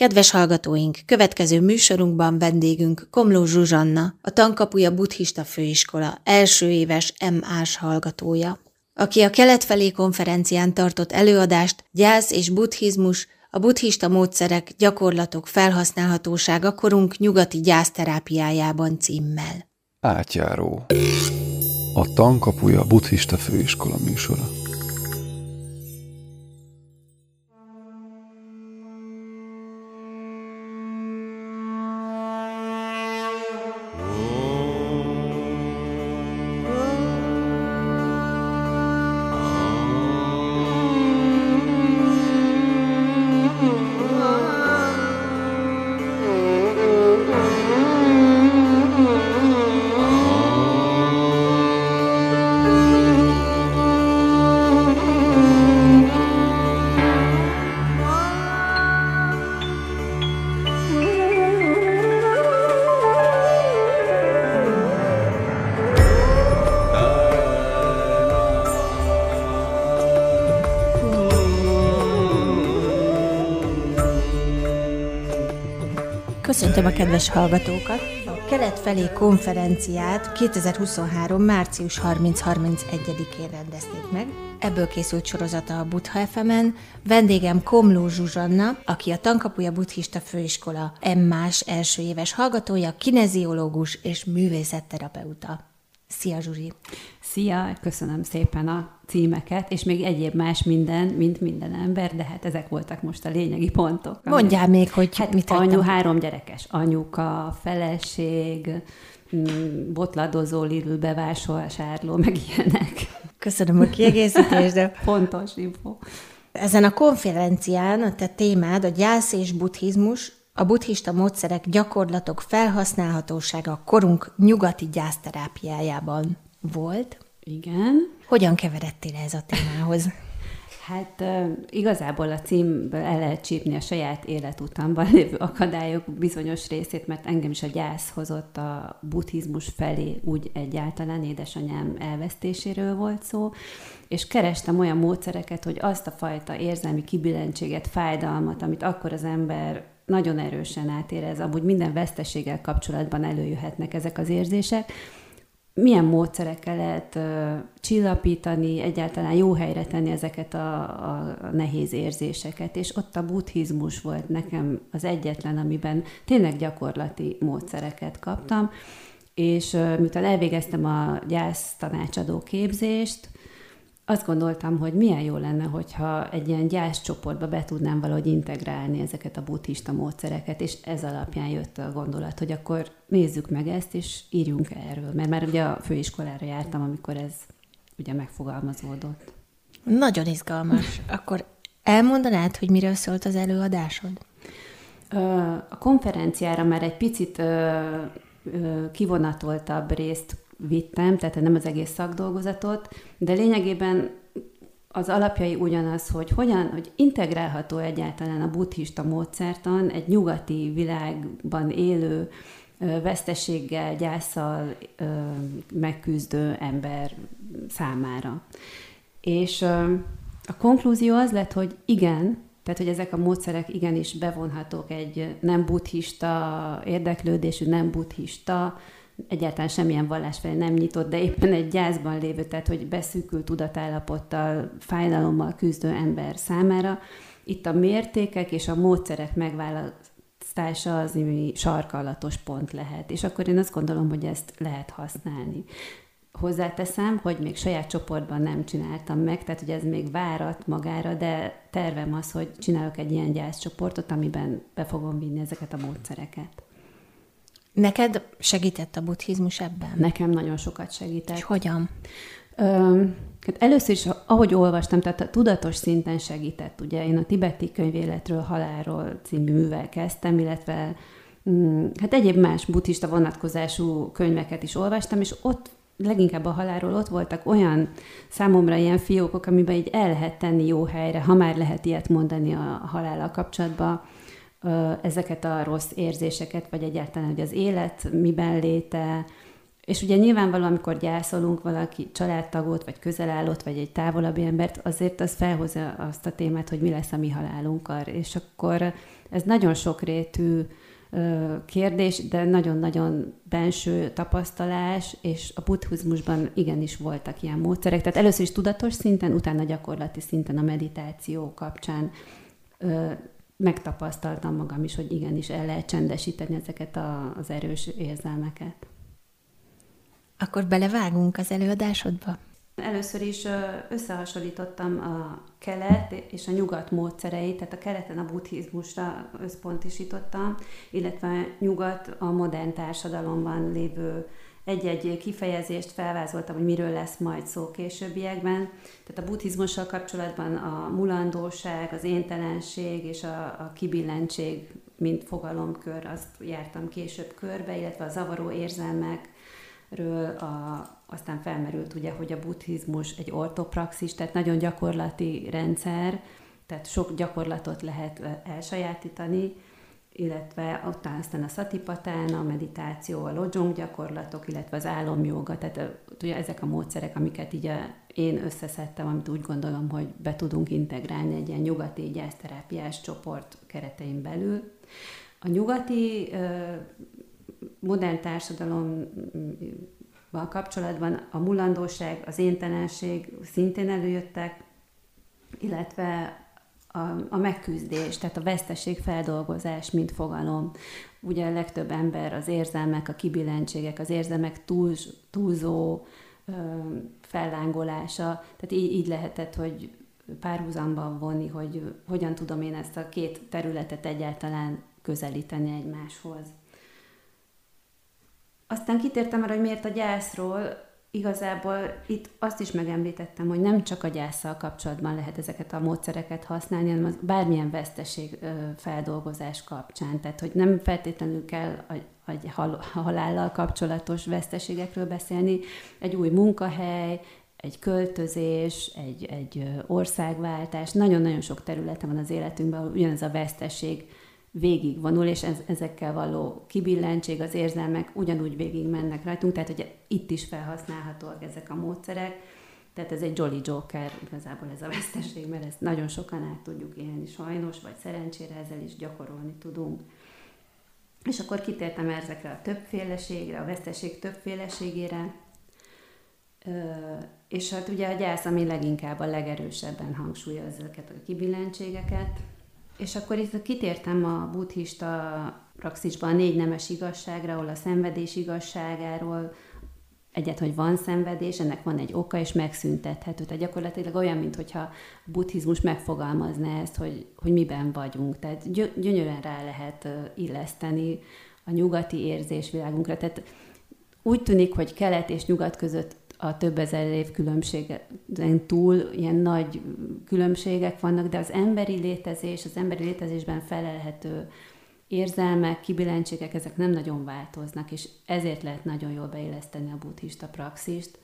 Kedves hallgatóink, következő műsorunkban vendégünk Komló Zsuzsanna, a Tankapuja Buddhista Főiskola első éves MA-s hallgatója, aki a kelet felé konferencián tartott előadást Gyász és buddhizmus, a buddhista módszerek, gyakorlatok felhasználhatósága korunk nyugati gyászterápiájában címmel. Átjáró. A Tankapuja Buddhista Főiskola műsora. Köszöntöm a kedves hallgatókat! A Kelet felé konferenciát 2023. március 30-31-én rendezték meg. Ebből készült sorozata a Buddha fm Vendégem Komló Zsuzsanna, aki a Tankapuja Buddhista Főiskola M-más első éves hallgatója, kineziológus és művészetterapeuta. Szia Zsuzsi! Szia, köszönöm szépen a címeket, és még egyéb más minden, mint minden ember, de hát ezek voltak most a lényegi pontok. Mondjál még, hogy hát mit Anyu, hagytam. három gyerekes, anyuka, feleség, mm, botladozó, Lidl bevásárló, meg ilyenek. Köszönöm a kiegészítést, de... Pontos info. Ezen a konferencián a te témád a gyász és buddhizmus, a buddhista módszerek, gyakorlatok felhasználhatósága korunk nyugati gyászterápiájában volt. Igen. Hogyan keveredtél ez a témához? Hát igazából a címből el lehet csípni a saját életutamban lévő akadályok bizonyos részét, mert engem is a gyász hozott a buddhizmus felé úgy egyáltalán édesanyám elvesztéséről volt szó, és kerestem olyan módszereket, hogy azt a fajta érzelmi kibilentséget, fájdalmat, amit akkor az ember nagyon erősen átérez, amúgy minden veszteséggel kapcsolatban előjöhetnek ezek az érzések, milyen módszerekkel lehet uh, csillapítani, egyáltalán jó helyre tenni ezeket a, a nehéz érzéseket. És ott a buddhizmus volt nekem az egyetlen, amiben tényleg gyakorlati módszereket kaptam. És uh, miután elvégeztem a gyász tanácsadó képzést, azt gondoltam, hogy milyen jó lenne, hogyha egy ilyen gyászcsoportba be tudnám valahogy integrálni ezeket a buddhista módszereket, és ez alapján jött a gondolat, hogy akkor nézzük meg ezt, és írjunk erről. Mert már ugye a főiskolára jártam, amikor ez ugye megfogalmazódott. Nagyon izgalmas. Akkor elmondanád, hogy miről szólt az előadásod? A konferenciára már egy picit kivonatoltabb részt vittem, tehát nem az egész szakdolgozatot, de lényegében az alapjai ugyanaz, hogy hogyan, hogy integrálható egyáltalán a buddhista módszertan egy nyugati világban élő, veszteséggel, gyászsal megküzdő ember számára. És a konklúzió az lett, hogy igen, tehát, hogy ezek a módszerek igenis bevonhatók egy nem buddhista érdeklődésű, nem buddhista egyáltalán semmilyen vallás felé nem nyitott, de éppen egy gyászban lévő, tehát hogy beszűkült tudatállapottal, fájdalommal küzdő ember számára. Itt a mértékek és a módszerek megválasztása az, ami sarkalatos pont lehet. És akkor én azt gondolom, hogy ezt lehet használni. Hozzáteszem, hogy még saját csoportban nem csináltam meg, tehát hogy ez még várat magára, de tervem az, hogy csinálok egy ilyen gyászcsoportot, amiben be fogom vinni ezeket a módszereket. Neked segített a buddhizmus ebben? Nekem nagyon sokat segített. És hogyan? Ö, hát először is, ahogy olvastam, tehát a tudatos szinten segített. Ugye én a tibeti könyvéletről, halálról című művel kezdtem, illetve mm, hát egyéb más buddhista vonatkozású könyveket is olvastam, és ott leginkább a halálról ott voltak olyan számomra ilyen fiókok, amiben így el lehet tenni jó helyre, ha már lehet ilyet mondani a halállal kapcsolatban, ezeket a rossz érzéseket, vagy egyáltalán, hogy az élet miben léte, És ugye nyilvánvalóan, amikor gyászolunk valaki családtagot, vagy közelállott, vagy egy távolabbi embert, azért az felhozza azt a témát, hogy mi lesz a mi halálunkkal. És akkor ez nagyon sokrétű kérdés, de nagyon-nagyon benső tapasztalás, és a buddhizmusban igenis voltak ilyen módszerek. Tehát először is tudatos szinten, utána gyakorlati szinten a meditáció kapcsán megtapasztaltam magam is, hogy igenis el lehet csendesíteni ezeket a, az erős érzelmeket. Akkor belevágunk az előadásodba? Először is összehasonlítottam a kelet és a nyugat módszereit, tehát a keleten a buddhizmusra összpontosítottam, illetve nyugat a modern társadalomban lévő egy-egy kifejezést felvázoltam, hogy miről lesz majd szó későbbiekben. Tehát a buddhizmussal kapcsolatban a mulandóság, az éntelenség és a, a kibillentség, mint fogalomkör, azt jártam később körbe, illetve a zavaró érzelmekről, a, aztán felmerült ugye, hogy a buddhizmus egy ortopraxis, tehát nagyon gyakorlati rendszer, tehát sok gyakorlatot lehet elsajátítani, illetve utána aztán a szatipatán, a meditáció, a lojong gyakorlatok, illetve az álomjoga, tehát ugye ezek a módszerek, amiket így a, én összeszedtem, amit úgy gondolom, hogy be tudunk integrálni egy ilyen nyugati gyászterápiás csoport keretein belül. A nyugati modern társadalommal kapcsolatban a mulandóság, az éntelenség szintén előjöttek, illetve a, a megküzdés, tehát a veszteség feldolgozás, mint fogalom. Ugye a legtöbb ember az érzelmek, a kibilentségek, az érzelmek túl, túlzó ö, fellángolása, tehát így, így lehetett, hogy párhuzamban vonni, hogy hogyan tudom én ezt a két területet egyáltalán közelíteni egymáshoz. Aztán kitértem arra, hogy miért a gyászról, igazából itt azt is megemlítettem, hogy nem csak a gyászsal kapcsolatban lehet ezeket a módszereket használni, hanem az bármilyen veszteség feldolgozás kapcsán. Tehát, hogy nem feltétlenül kell a, a halállal kapcsolatos veszteségekről beszélni. Egy új munkahely, egy költözés, egy, egy országváltás, nagyon-nagyon sok területen van az életünkben, ugyanez a veszteség végigvonul, és ez, ezekkel való kibillentség, az érzelmek ugyanúgy végig mennek rajtunk, tehát hogy itt is felhasználhatóak ezek a módszerek. Tehát ez egy Jolly Joker igazából ez a veszteség, mert ezt nagyon sokan át tudjuk élni sajnos, vagy szerencsére ezzel is gyakorolni tudunk. És akkor kitértem ezekre a többféleségre, a veszteség többféleségére, és hát ugye a gyász, ami leginkább a legerősebben hangsúlyozza ezeket a kibillentségeket, és akkor itt kitértem a buddhista praxisban a négy nemes igazságra, ahol a szenvedés igazságáról, egyet, hogy van szenvedés, ennek van egy oka, és megszüntethető. Tehát gyakorlatilag olyan, mintha a buddhizmus megfogalmazná ezt, hogy, hogy miben vagyunk. Tehát gyönyörűen rá lehet illeszteni a nyugati érzésvilágunkra. Tehát úgy tűnik, hogy kelet és nyugat között a több ezer év különbségen túl ilyen nagy különbségek vannak, de az emberi létezés, az emberi létezésben felelhető érzelmek, kibilentségek, ezek nem nagyon változnak, és ezért lehet nagyon jól beilleszteni a buddhista praxist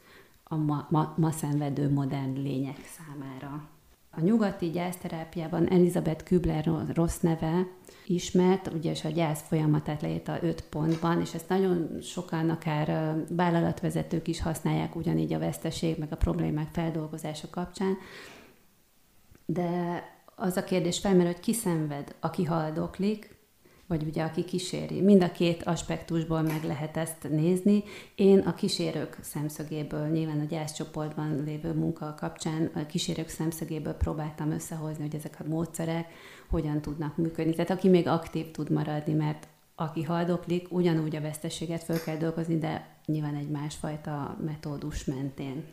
a ma, ma, ma szenvedő modern lények számára. A nyugati gyászterápiában Elizabeth Kübler rossz neve ismert, ugye és a gyász folyamatát leírta öt pontban, és ezt nagyon sokan, akár vállalatvezetők is használják ugyanígy a veszteség, meg a problémák feldolgozása kapcsán. De az a kérdés felmerül, hogy ki szenved, aki haldoklik, vagy ugye aki kíséri. Mind a két aspektusból meg lehet ezt nézni. Én a kísérők szemszögéből, nyilván a gyászcsoportban lévő munka kapcsán a kísérők szemszögéből próbáltam összehozni, hogy ezek a módszerek hogyan tudnak működni. Tehát aki még aktív tud maradni, mert aki haldoklik, ugyanúgy a veszteséget föl kell dolgozni, de nyilván egy másfajta metódus mentén.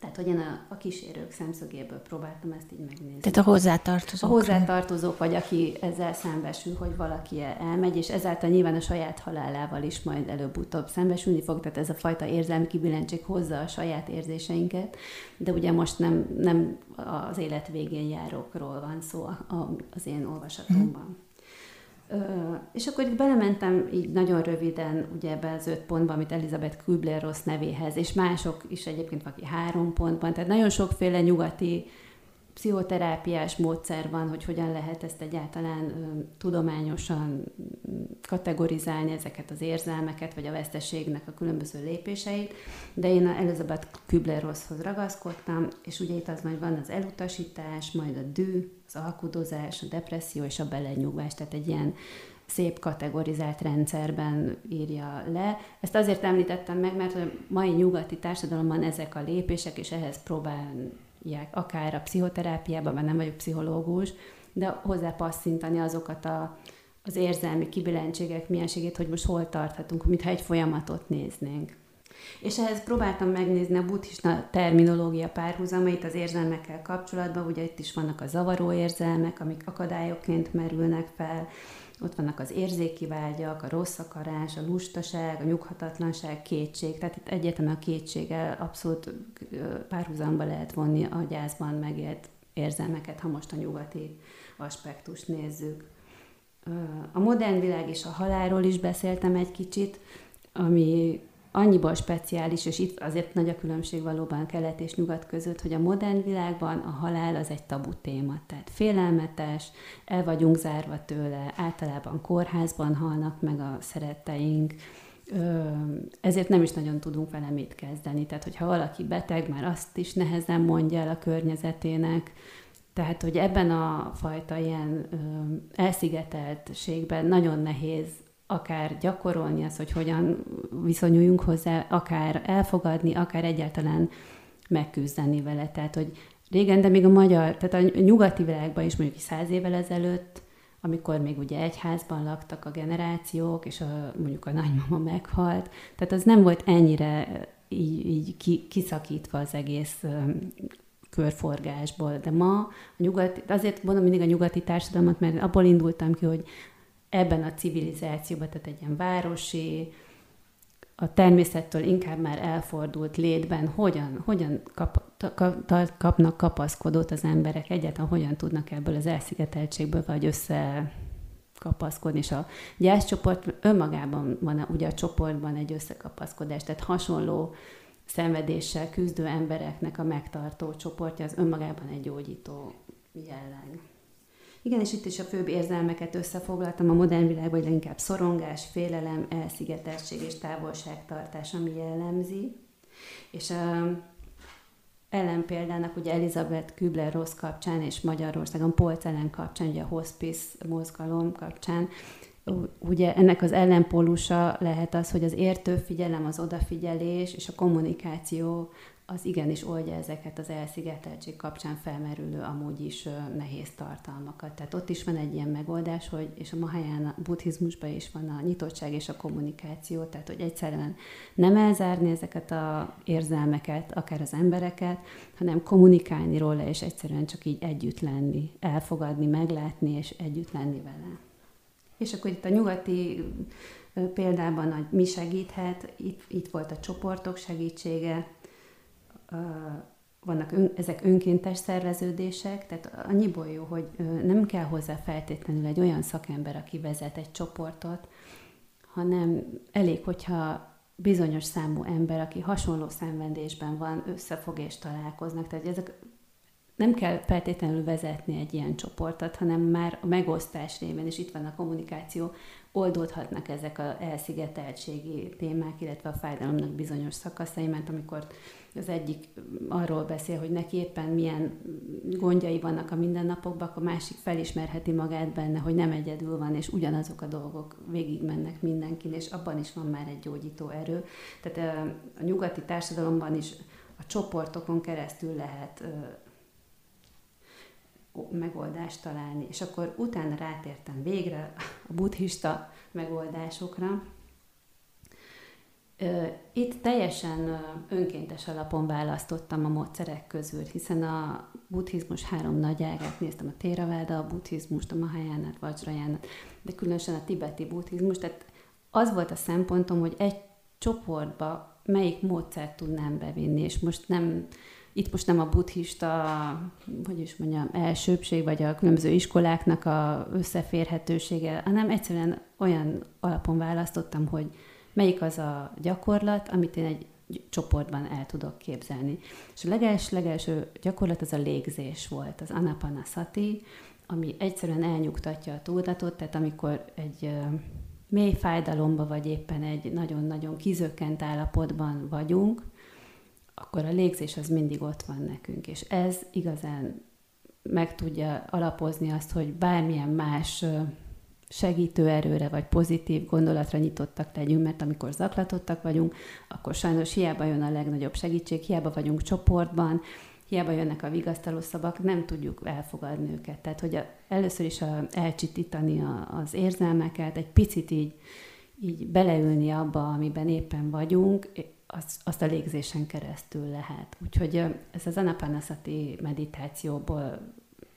Tehát, hogy én a, a kísérők szemszögéből próbáltam ezt így megnézni. Tehát a hozzátartozók. A hozzátartozók, vagy aki ezzel szembesül, hogy valaki elmegy, és ezáltal nyilván a saját halálával is majd előbb-utóbb szembesülni fog, tehát ez a fajta érzelmi kibilentség hozza a saját érzéseinket, de ugye most nem, nem az élet végén járókról van szó az én olvasatomban. Hmm. És akkor itt belementem így nagyon röviden ugye ebbe az öt pontba, amit Elizabeth Kübler-Ross nevéhez, és mások is egyébként, aki három pontban, tehát nagyon sokféle nyugati pszichoterápiás módszer van, hogy hogyan lehet ezt egyáltalán ö, tudományosan kategorizálni ezeket az érzelmeket, vagy a veszteségnek a különböző lépéseit, de én a Elizabeth Kübler-Rosshoz ragaszkodtam, és ugye itt az majd van az elutasítás, majd a dű, az alkudozás, a depresszió és a belenyugvás, tehát egy ilyen szép kategorizált rendszerben írja le. Ezt azért említettem meg, mert a mai nyugati társadalomban ezek a lépések, és ehhez próbálják akár a pszichoterápiában, mert nem vagyok pszichológus, de hozzá passzintani azokat a, az érzelmi kibilentségek mienségét, hogy most hol tarthatunk, mintha egy folyamatot néznénk. És ehhez próbáltam megnézni a buddhista terminológia párhuzamait az érzelmekkel kapcsolatban, ugye itt is vannak a zavaró érzelmek, amik akadályokként merülnek fel, ott vannak az érzéki vágyak, a rossz akarás, a lustaság, a nyughatatlanság, kétség. Tehát itt egyetem a kétséggel abszolút párhuzamba lehet vonni a gyászban megélt érzelmeket, ha most a nyugati aspektust nézzük. A modern világ és a halálról is beszéltem egy kicsit, ami annyiból speciális, és itt azért nagy a különbség valóban kelet és nyugat között, hogy a modern világban a halál az egy tabu téma, tehát félelmetes, el vagyunk zárva tőle, általában kórházban halnak meg a szeretteink, ezért nem is nagyon tudunk vele mit kezdeni. Tehát, hogyha valaki beteg, már azt is nehezen mondja el a környezetének, tehát, hogy ebben a fajta ilyen elszigeteltségben nagyon nehéz akár gyakorolni azt, hogy hogyan viszonyuljunk hozzá, akár elfogadni, akár egyáltalán megküzdeni vele. Tehát, hogy régen, de még a magyar, tehát a nyugati világban is mondjuk száz évvel ezelőtt, amikor még ugye egyházban laktak a generációk, és a, mondjuk a nagymama meghalt, tehát az nem volt ennyire így, így ki, kiszakítva az egész körforgásból. De ma a nyugati, azért mondom mindig a nyugati társadalmat, mert abból indultam ki, hogy ebben a civilizációban, tehát egy ilyen városi, a természettől inkább már elfordult létben, hogyan, hogyan kap, kap, kapnak kapaszkodót az emberek, egyáltalán hogyan tudnak ebből az elszigeteltségből vagy össze kapaszkodni, és a gyászcsoport önmagában van ugye a csoportban egy összekapaszkodás, tehát hasonló szenvedéssel küzdő embereknek a megtartó csoportja az önmagában egy gyógyító jelleg. Igen, és itt is a főbb érzelmeket összefoglaltam a modern világban, hogy inkább szorongás, félelem, elszigeteltség és távolságtartás, ami jellemzi. És a ellenpéldának ugye Elizabeth Kübler-Ross kapcsán és Magyarországon Polc ellen kapcsán, ugye a hospice mozgalom kapcsán, ugye ennek az ellenpólusa lehet az, hogy az értő figyelem, az odafigyelés és a kommunikáció az igenis oldja ezeket az elszigeteltség kapcsán felmerülő amúgy is nehéz tartalmakat. Tehát ott is van egy ilyen megoldás, hogy, és a Mahayana buddhizmusban is van a nyitottság és a kommunikáció, tehát hogy egyszerűen nem elzárni ezeket a érzelmeket, akár az embereket, hanem kommunikálni róla, és egyszerűen csak így együtt lenni, elfogadni, meglátni, és együtt lenni vele. És akkor itt a nyugati példában, hogy mi segíthet, itt, itt volt a csoportok segítsége, vannak ön, ezek önkéntes szerveződések, tehát annyiból jó, hogy nem kell hozzá feltétlenül egy olyan szakember, aki vezet egy csoportot, hanem elég, hogyha bizonyos számú ember, aki hasonló szenvedésben van, összefog és találkoznak. Tehát ezek nem kell feltétlenül vezetni egy ilyen csoportot, hanem már a megosztás révén, és itt van a kommunikáció, oldódhatnak ezek az elszigeteltségi témák, illetve a fájdalomnak bizonyos szakaszai, mert amikor az egyik arról beszél, hogy neki éppen milyen gondjai vannak a mindennapokban, akkor a másik felismerheti magát benne, hogy nem egyedül van, és ugyanazok a dolgok végigmennek mindenkin, és abban is van már egy gyógyító erő. Tehát a nyugati társadalomban is a csoportokon keresztül lehet megoldást találni. És akkor utána rátértem végre a buddhista megoldásokra, itt teljesen önkéntes alapon választottam a módszerek közül, hiszen a buddhizmus három nagy ágát néztem, a Theravada, a buddhizmust, a Mahayánát, Vajrayánát, de különösen a tibeti buddhizmus, tehát az volt a szempontom, hogy egy csoportba melyik módszert tudnám bevinni, és most nem, itt most nem a buddhista, hogy is mondjam, elsőbség, vagy a különböző iskoláknak a összeférhetősége, hanem egyszerűen olyan alapon választottam, hogy melyik az a gyakorlat, amit én egy csoportban el tudok képzelni. És a leges, legelső gyakorlat az a légzés volt, az anapanasati, ami egyszerűen elnyugtatja a tudatot, tehát amikor egy mély fájdalomba, vagy éppen egy nagyon-nagyon kizökkent állapotban vagyunk, akkor a légzés az mindig ott van nekünk, és ez igazán meg tudja alapozni azt, hogy bármilyen más segítő erőre vagy pozitív gondolatra nyitottak legyünk, mert amikor zaklatottak vagyunk, akkor sajnos hiába jön a legnagyobb segítség, hiába vagyunk csoportban, hiába jönnek a vigasztaló szavak, nem tudjuk elfogadni őket. Tehát, hogy a, először is a, elcsitítani az érzelmeket, egy picit így, így beleülni abba, amiben éppen vagyunk, az, azt a légzésen keresztül lehet. Úgyhogy ez az anapanasati meditációból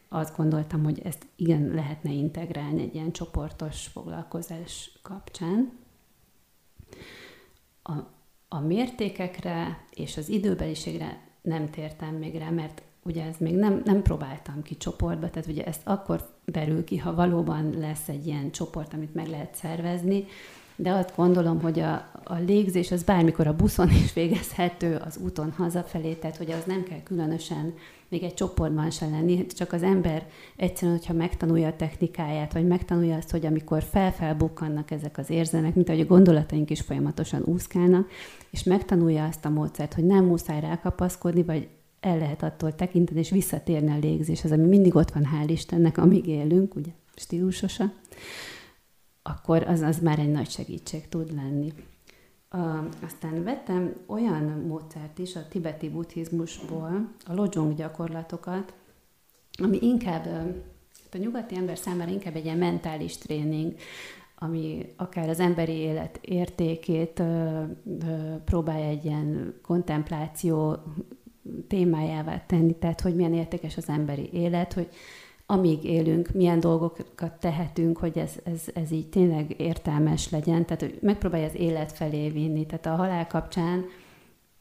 azt gondoltam, hogy ezt igen lehetne integrálni egy ilyen csoportos foglalkozás kapcsán. A, a mértékekre és az időbeliségre nem tértem még rá, mert ugye ez még nem, nem próbáltam ki csoportba, tehát ugye ezt akkor derül ki, ha valóban lesz egy ilyen csoport, amit meg lehet szervezni, de azt gondolom, hogy a, a légzés az bármikor a buszon is végezhető, az úton hazafelé, tehát hogy az nem kell különösen még egy csoportban se lenni, csak az ember egyszerűen, hogyha megtanulja a technikáját, vagy megtanulja azt, hogy amikor felfelbukkannak ezek az érzelmek, mint ahogy a gondolataink is folyamatosan úszkálnak, és megtanulja azt a módszert, hogy nem muszáj rákapaszkodni, vagy el lehet attól tekinteni, és visszatérni a légzéshez, ami mindig ott van, hál' Istennek, amíg élünk, ugye, stílusosa, akkor az, az már egy nagy segítség tud lenni. Aztán vettem olyan módszert is a tibeti buddhizmusból, a lojong gyakorlatokat, ami inkább a nyugati ember számára inkább egy ilyen mentális tréning, ami akár az emberi élet értékét ö, ö, próbálja egy ilyen kontempláció témájává tenni, tehát hogy milyen értékes az emberi élet, hogy amíg élünk, milyen dolgokat tehetünk, hogy ez, ez, ez így tényleg értelmes legyen. Tehát hogy megpróbálja az élet felé vinni. Tehát a halál kapcsán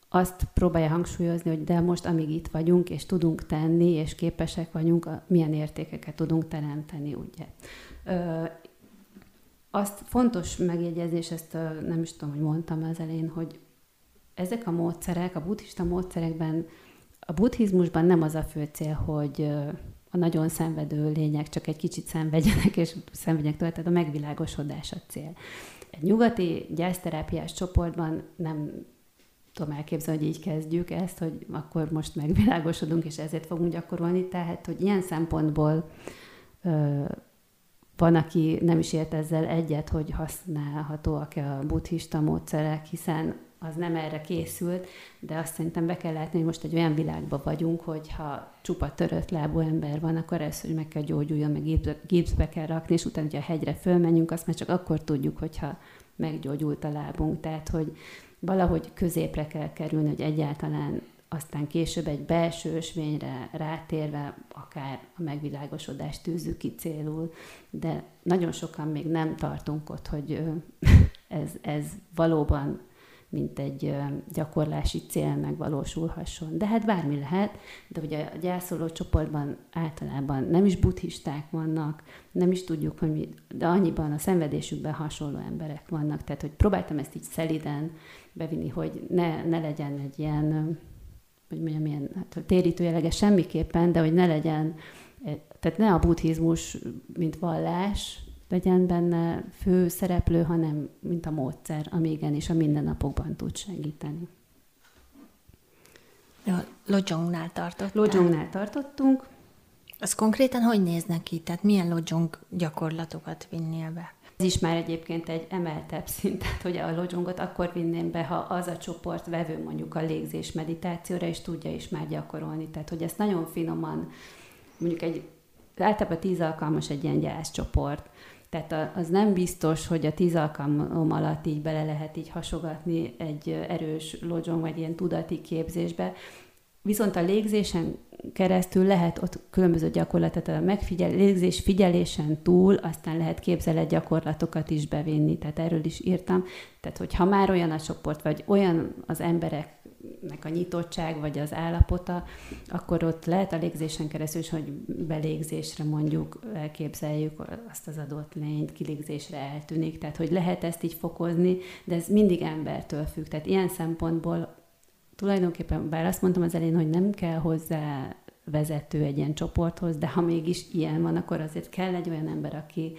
azt próbálja hangsúlyozni, hogy de most, amíg itt vagyunk, és tudunk tenni, és képesek vagyunk, milyen értékeket tudunk teremteni, ugye. Ö, azt fontos megjegyezés, ezt nem is tudom, hogy mondtam az elején, hogy ezek a módszerek, a buddhista módszerekben, a buddhizmusban nem az a fő cél, hogy a nagyon szenvedő lények csak egy kicsit szenvedjenek, és szenvedjenek tovább, tehát a megvilágosodás a cél. Egy nyugati gyászterápiás csoportban nem tudom elképzelni, hogy így kezdjük ezt, hogy akkor most megvilágosodunk, és ezért fogunk gyakorolni. Tehát, hogy ilyen szempontból ö, van, aki nem is ért ezzel egyet, hogy használhatóak-e a buddhista módszerek, hiszen az nem erre készült, de azt szerintem be kell látni, hogy most egy olyan világban vagyunk, hogy ha csupa törött lábú ember van, akkor ez, hogy meg kell gyógyuljon, meg gipszbe kell rakni, és utána, hogyha a hegyre fölmenjünk, azt már csak akkor tudjuk, hogyha meggyógyult a lábunk. Tehát, hogy valahogy középre kell kerülni, hogy egyáltalán aztán később egy belső ösvényre rátérve akár a megvilágosodást tűzzük ki célul, de nagyon sokan még nem tartunk ott, hogy ez, ez valóban mint egy gyakorlási cél megvalósulhasson. De hát bármi lehet, de ugye a gyászoló csoportban általában nem is buddhisták vannak, nem is tudjuk, hogy mi, de annyiban a szenvedésükben hasonló emberek vannak. Tehát, hogy próbáltam ezt így szeliden bevinni, hogy ne, ne legyen egy ilyen, hogy mondjam, ilyen hát térítő semmiképpen, de hogy ne legyen, tehát ne a buddhizmus, mint vallás, legyen benne fő szereplő, hanem mint a módszer, ami igenis a mindennapokban tud segíteni. Ja, Lojongnál tartott. Lojongnál tartottunk. Az konkrétan hogy néznek ki? Tehát milyen lojong gyakorlatokat vinnél be? Ez is már egyébként egy emeltebb szint, tehát hogy a lojongot akkor vinném be, ha az a csoport vevő mondjuk a légzés meditációra, és tudja is már gyakorolni. Tehát, hogy ezt nagyon finoman, mondjuk egy általában tíz alkalmas egy ilyen gyászcsoport, tehát az nem biztos, hogy a tíz alkalom alatt így bele lehet így hasogatni egy erős logyon vagy ilyen tudati képzésbe. Viszont a légzésen keresztül lehet ott különböző gyakorlatot, a megfigyel, légzés figyelésen túl, aztán lehet képzelet gyakorlatokat is bevinni, tehát erről is írtam. Tehát, hogy ha már olyan a csoport, vagy olyan az emberek nek a nyitottság, vagy az állapota, akkor ott lehet a légzésen keresztül is, hogy belégzésre mondjuk elképzeljük azt az adott lényt, kilégzésre eltűnik, tehát hogy lehet ezt így fokozni, de ez mindig embertől függ. Tehát ilyen szempontból tulajdonképpen, bár azt mondtam az elején, hogy nem kell hozzá vezető egy ilyen csoporthoz, de ha mégis ilyen van, akkor azért kell egy olyan ember, aki,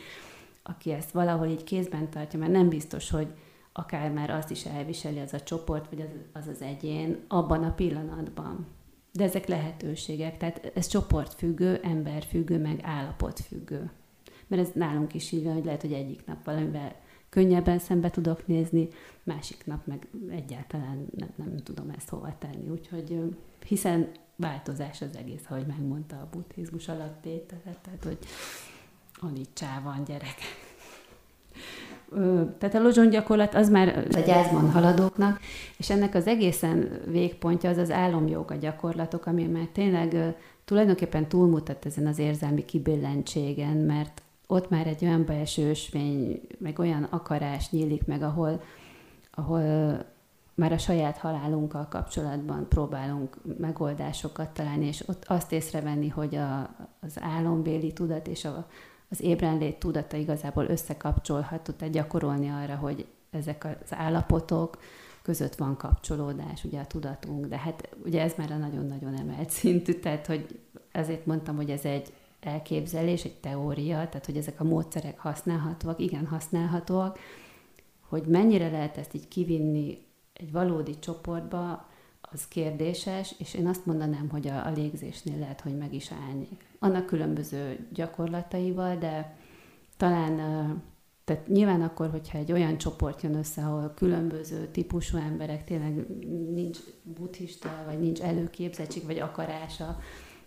aki ezt valahol így kézben tartja, mert nem biztos, hogy akár már azt is elviseli az a csoport, vagy az az, az egyén abban a pillanatban. De ezek lehetőségek, tehát ez csoportfüggő, emberfüggő, meg állapotfüggő. Mert ez nálunk is így van, hogy lehet, hogy egyik nap valamivel könnyebben szembe tudok nézni, másik nap meg egyáltalán nem, nem tudom ezt hova tenni. Úgyhogy hiszen változás az egész, ahogy megmondta a buddhizmus alaptétele, tehát hogy anicsá van gyerek. Tehát a lozsony gyakorlat az már a gyászban haladóknak, és ennek az egészen végpontja az az álomjoga gyakorlatok, ami már tényleg tulajdonképpen túlmutat ezen az érzelmi kibillentségen, mert ott már egy olyan belső ösvény, meg olyan akarás nyílik meg, ahol, ahol már a saját halálunkkal kapcsolatban próbálunk megoldásokat találni, és ott azt észrevenni, hogy a, az álombéli tudat és a, az ébrenlét tudata igazából összekapcsolható, tehát gyakorolni arra, hogy ezek az állapotok között van kapcsolódás, ugye a tudatunk, de hát ugye ez már a nagyon-nagyon emelt szintű, tehát hogy ezért mondtam, hogy ez egy elképzelés, egy teória, tehát hogy ezek a módszerek használhatóak, igen használhatóak, hogy mennyire lehet ezt így kivinni egy valódi csoportba, az kérdéses, és én azt mondanám, hogy a, a légzésnél lehet, hogy meg is állnék. Annak különböző gyakorlataival, de talán, tehát nyilván akkor, hogyha egy olyan csoport jön össze, ahol különböző típusú emberek, tényleg nincs buddhista, vagy nincs előképzettség, vagy akarása,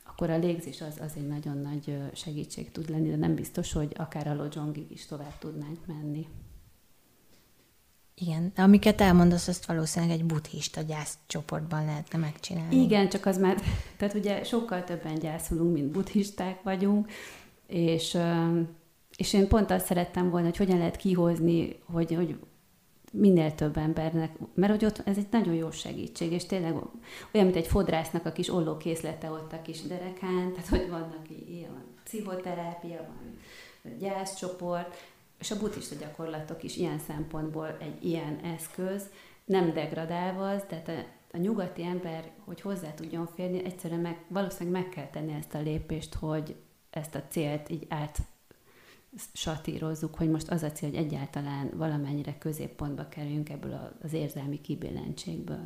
akkor a légzés az, az egy nagyon nagy segítség tud lenni, de nem biztos, hogy akár a lojongig is tovább tudnánk menni. Igen, de amiket elmondasz, azt valószínűleg egy buddhista gyászcsoportban lehetne megcsinálni. Igen, csak az már, tehát ugye sokkal többen gyászolunk, mint buddhisták vagyunk, és, és én pont azt szerettem volna, hogy hogyan lehet kihozni, hogy, hogy minél több embernek, mert hogy ott ez egy nagyon jó segítség, és tényleg olyan, mint egy fodrásznak a kis ollókészlete ott a kis derekán, tehát hogy vannak ilyen pszichoterápia, van gyászcsoport, és a buddhista gyakorlatok is ilyen szempontból egy ilyen eszköz, nem degradálva az, tehát a, a nyugati ember, hogy hozzá tudjon férni, egyszerűen meg, valószínűleg meg kell tenni ezt a lépést, hogy ezt a célt így át satírozzuk, hogy most az a cél, hogy egyáltalán valamennyire középpontba kerüljünk ebből az érzelmi kibillentségből.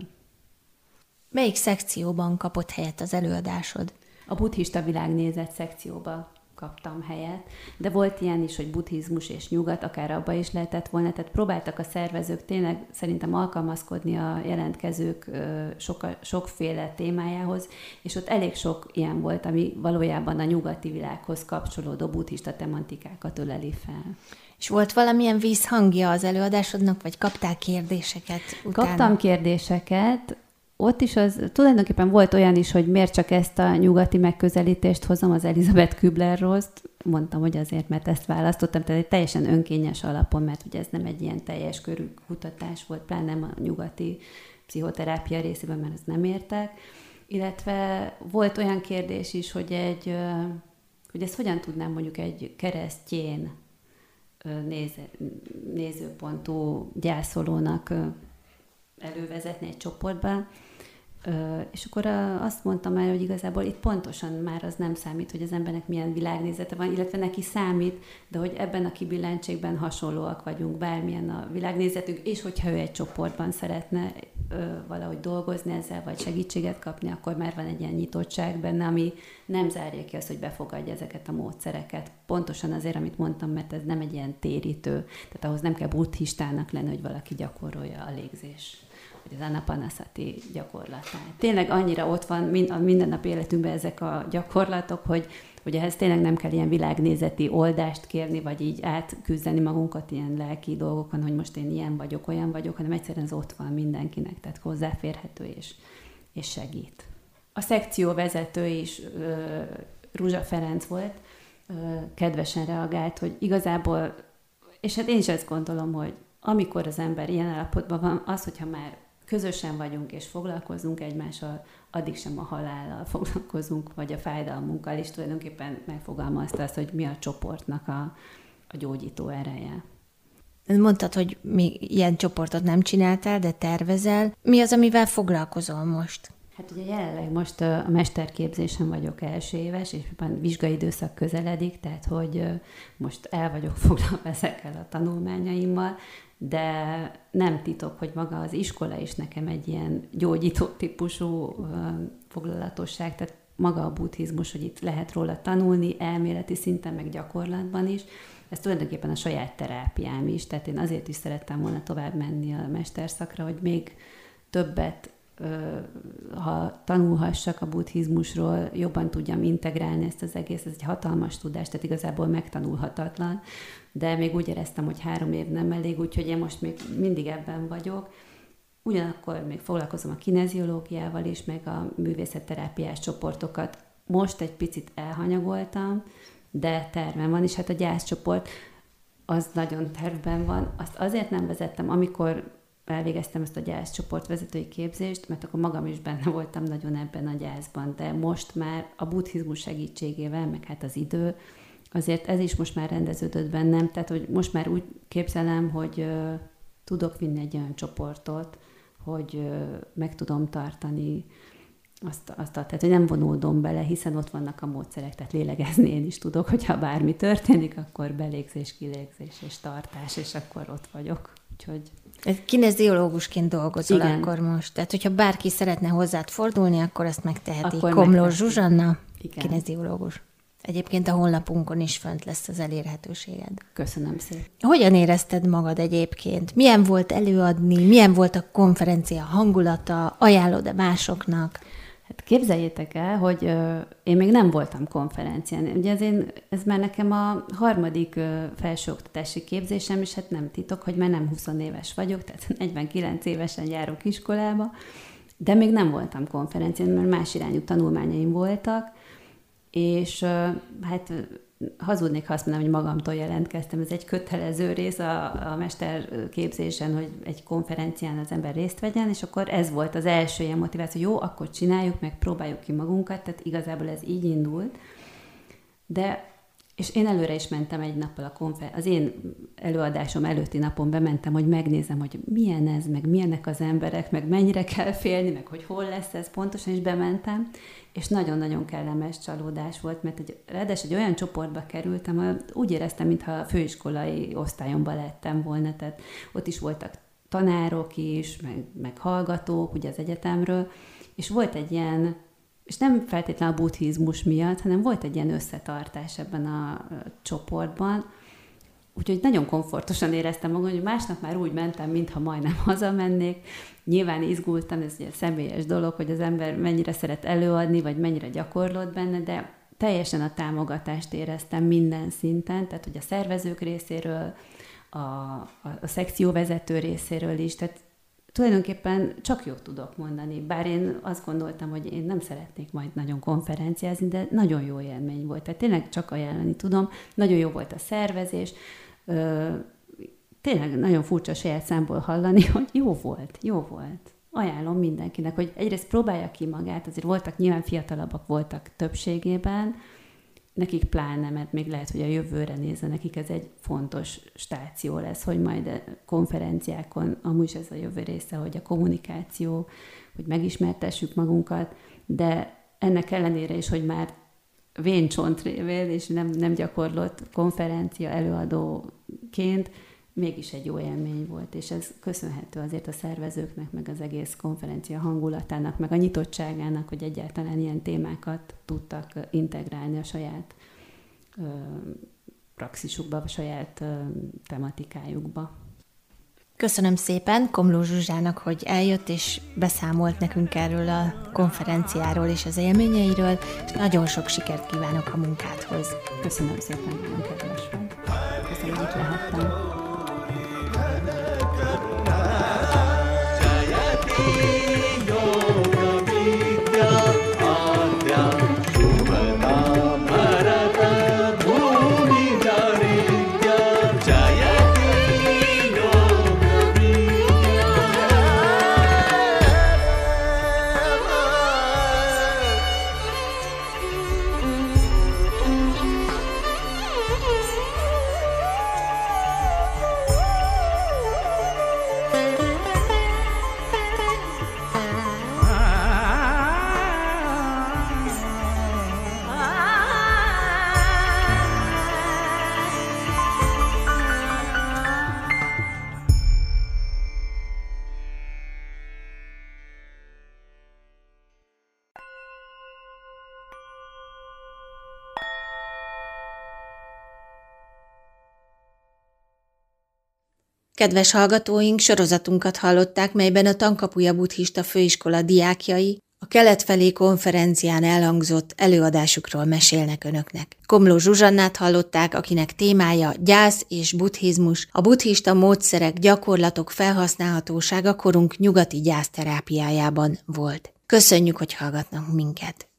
Melyik szekcióban kapott helyet az előadásod? A buddhista világnézet szekcióba kaptam helyet, de volt ilyen is, hogy buddhizmus és nyugat, akár abba is lehetett volna, tehát próbáltak a szervezők tényleg szerintem alkalmazkodni a jelentkezők soka, sokféle témájához, és ott elég sok ilyen volt, ami valójában a nyugati világhoz kapcsolódó buddhista tematikákat öleli fel. És volt valamilyen vízhangja az előadásodnak, vagy kaptál kérdéseket utána? Kaptam kérdéseket, ott is az tulajdonképpen volt olyan is, hogy miért csak ezt a nyugati megközelítést hozom az Elizabeth Kübler-Rost. Mondtam, hogy azért, mert ezt választottam, tehát egy teljesen önkényes alapon, mert ugye ez nem egy ilyen teljes körű kutatás volt, pláne nem a nyugati pszichoterápia részében, mert ezt nem értek. Illetve volt olyan kérdés is, hogy egy, hogy ezt hogyan tudnám mondjuk egy keresztjén néző, nézőpontú gyászolónak elővezetni egy csoportba, és akkor azt mondtam már, hogy igazából itt pontosan már az nem számít, hogy az embernek milyen világnézete van, illetve neki számít, de hogy ebben a kibillentségben hasonlóak vagyunk, bármilyen a világnézetünk, és hogyha ő egy csoportban szeretne valahogy dolgozni ezzel, vagy segítséget kapni, akkor már van egy ilyen nyitottság benne, ami nem zárja ki azt, hogy befogadja ezeket a módszereket. Pontosan azért, amit mondtam, mert ez nem egy ilyen térítő, tehát ahhoz nem kell buddhistának lenni, hogy valaki gyakorolja a légzés vagy az anapanaszati gyakorlatát. Tényleg annyira ott van a mindennap életünkben ezek a gyakorlatok, hogy, hogy ehhez tényleg nem kell ilyen világnézeti oldást kérni, vagy így átküzdeni magunkat ilyen lelki dolgokon, hogy most én ilyen vagyok, olyan vagyok, hanem egyszerűen ez ott van mindenkinek, tehát hozzáférhető és, és segít. A szekció vezető is Rúzsa Ferenc volt, kedvesen reagált, hogy igazából, és hát én is ezt gondolom, hogy amikor az ember ilyen állapotban van, az, hogyha már közösen vagyunk és foglalkozunk egymással, addig sem a halállal foglalkozunk, vagy a fájdalmunkkal, és tulajdonképpen megfogalmazta azt, hogy mi a csoportnak a, a gyógyító ereje. Mondtad, hogy még ilyen csoportot nem csináltál, de tervezel. Mi az, amivel foglalkozol most? Hát ugye jelenleg most a mesterképzésen vagyok első éves, és vizsgai időszak közeledik, tehát hogy most el vagyok foglalva ezekkel a tanulmányaimmal, de nem titok, hogy maga az iskola is nekem egy ilyen gyógyító típusú foglalatosság, tehát maga a buddhizmus, hogy itt lehet róla tanulni, elméleti szinten, meg gyakorlatban is, ez tulajdonképpen a saját terápiám is, tehát én azért is szerettem volna tovább menni a mesterszakra, hogy még többet ha tanulhassak a buddhizmusról, jobban tudjam integrálni ezt az egész, ez egy hatalmas tudás, tehát igazából megtanulhatatlan, de még úgy éreztem, hogy három év nem elég, úgyhogy én most még mindig ebben vagyok. Ugyanakkor még foglalkozom a kineziológiával is, meg a művészetterápiás csoportokat. Most egy picit elhanyagoltam, de tervem van, és hát a gyászcsoport az nagyon tervben van. Azt azért nem vezettem, amikor elvégeztem ezt a gyászcsoport vezetői képzést, mert akkor magam is benne voltam nagyon ebben a gyászban, de most már a buddhizmus segítségével, meg hát az idő, azért ez is most már rendeződött bennem, tehát hogy most már úgy képzelem, hogy uh, tudok vinni egy olyan csoportot, hogy uh, meg tudom tartani azt, azt tehát hogy nem vonódom bele, hiszen ott vannak a módszerek, tehát lélegezni én is tudok, hogyha bármi történik, akkor belégzés, kilégzés és tartás, és akkor ott vagyok. Úgyhogy Kineziológusként dolgozol Igen. akkor most. Tehát, hogyha bárki szeretne hozzád fordulni, akkor ezt megteheti. Akkor Komló Zsuzsanna, Igen. kineziológus. Egyébként a honlapunkon is fönt lesz az elérhetőséged. Köszönöm szépen. Hogyan érezted magad egyébként? Milyen volt előadni? Milyen volt a konferencia hangulata? Ajánlod-e másoknak? Hát képzeljétek el, hogy ö, én még nem voltam konferencián. Ugye ez, én, ez már nekem a harmadik ö, felsőoktatási képzésem, és hát nem titok, hogy már nem 20 éves vagyok, tehát 49 évesen járok iskolába, de még nem voltam konferencián, mert más irányú tanulmányaim voltak, és ö, hát hazudnék, ha azt mondom, hogy magamtól jelentkeztem. Ez egy kötelező rész a, a mesterképzésen, hogy egy konferencián az ember részt vegyen, és akkor ez volt az első ilyen motiváció, jó, akkor csináljuk, meg próbáljuk ki magunkat, tehát igazából ez így indult. De és én előre is mentem egy nappal a konfer... Az én előadásom előtti napon bementem, hogy megnézem, hogy milyen ez, meg milyenek az emberek, meg mennyire kell félni, meg hogy hol lesz ez pontosan, és bementem, és nagyon-nagyon kellemes csalódás volt, mert egy, ráadásul egy olyan csoportba kerültem, úgy éreztem, mintha főiskolai osztályomban lettem volna, tehát ott is voltak tanárok is, meg, meg hallgatók ugye az egyetemről, és volt egy ilyen és nem feltétlenül a buddhizmus miatt, hanem volt egy ilyen összetartás ebben a csoportban, Úgyhogy nagyon komfortosan éreztem magam, hogy másnap már úgy mentem, mintha majdnem hazamennék. Nyilván izgultam, ez egy személyes dolog, hogy az ember mennyire szeret előadni, vagy mennyire gyakorlott benne, de teljesen a támogatást éreztem minden szinten, tehát hogy a szervezők részéről, a, a, a szekcióvezető részéről is, tehát tulajdonképpen csak jót tudok mondani, bár én azt gondoltam, hogy én nem szeretnék majd nagyon konferenciázni, de nagyon jó élmény volt. Tehát tényleg csak ajánlani tudom. Nagyon jó volt a szervezés. Ö, tényleg nagyon furcsa saját számból hallani, hogy jó volt, jó volt. Ajánlom mindenkinek, hogy egyrészt próbálja ki magát, azért voltak, nyilván fiatalabbak voltak többségében, nekik pláne, mert még lehet, hogy a jövőre nézve nekik ez egy fontos stáció lesz, hogy majd konferenciákon, amúgy is ez a jövő része, hogy a kommunikáció, hogy megismertessük magunkat, de ennek ellenére is, hogy már véncsont révén, és nem, nem gyakorlott konferencia előadóként, mégis egy jó élmény volt, és ez köszönhető azért a szervezőknek, meg az egész konferencia hangulatának, meg a nyitottságának, hogy egyáltalán ilyen témákat tudtak integrálni a saját ö, praxisukba, a saját ö, tematikájukba. Köszönöm szépen Komló Zsuzsának, hogy eljött és beszámolt nekünk erről a konferenciáról és az élményeiről, és nagyon sok sikert kívánok a munkádhoz. Köszönöm szépen, nagyon kedves vagy. Köszönöm, hogy itt lehettem. Kedves hallgatóink, sorozatunkat hallották, melyben a Tankapuja Buddhista Főiskola diákjai a kelet felé konferencián elhangzott előadásukról mesélnek önöknek. Komló Zsuzsannát hallották, akinek témája gyász és buddhizmus, a buddhista módszerek, gyakorlatok felhasználhatósága korunk nyugati gyászterápiájában volt. Köszönjük, hogy hallgatnak minket!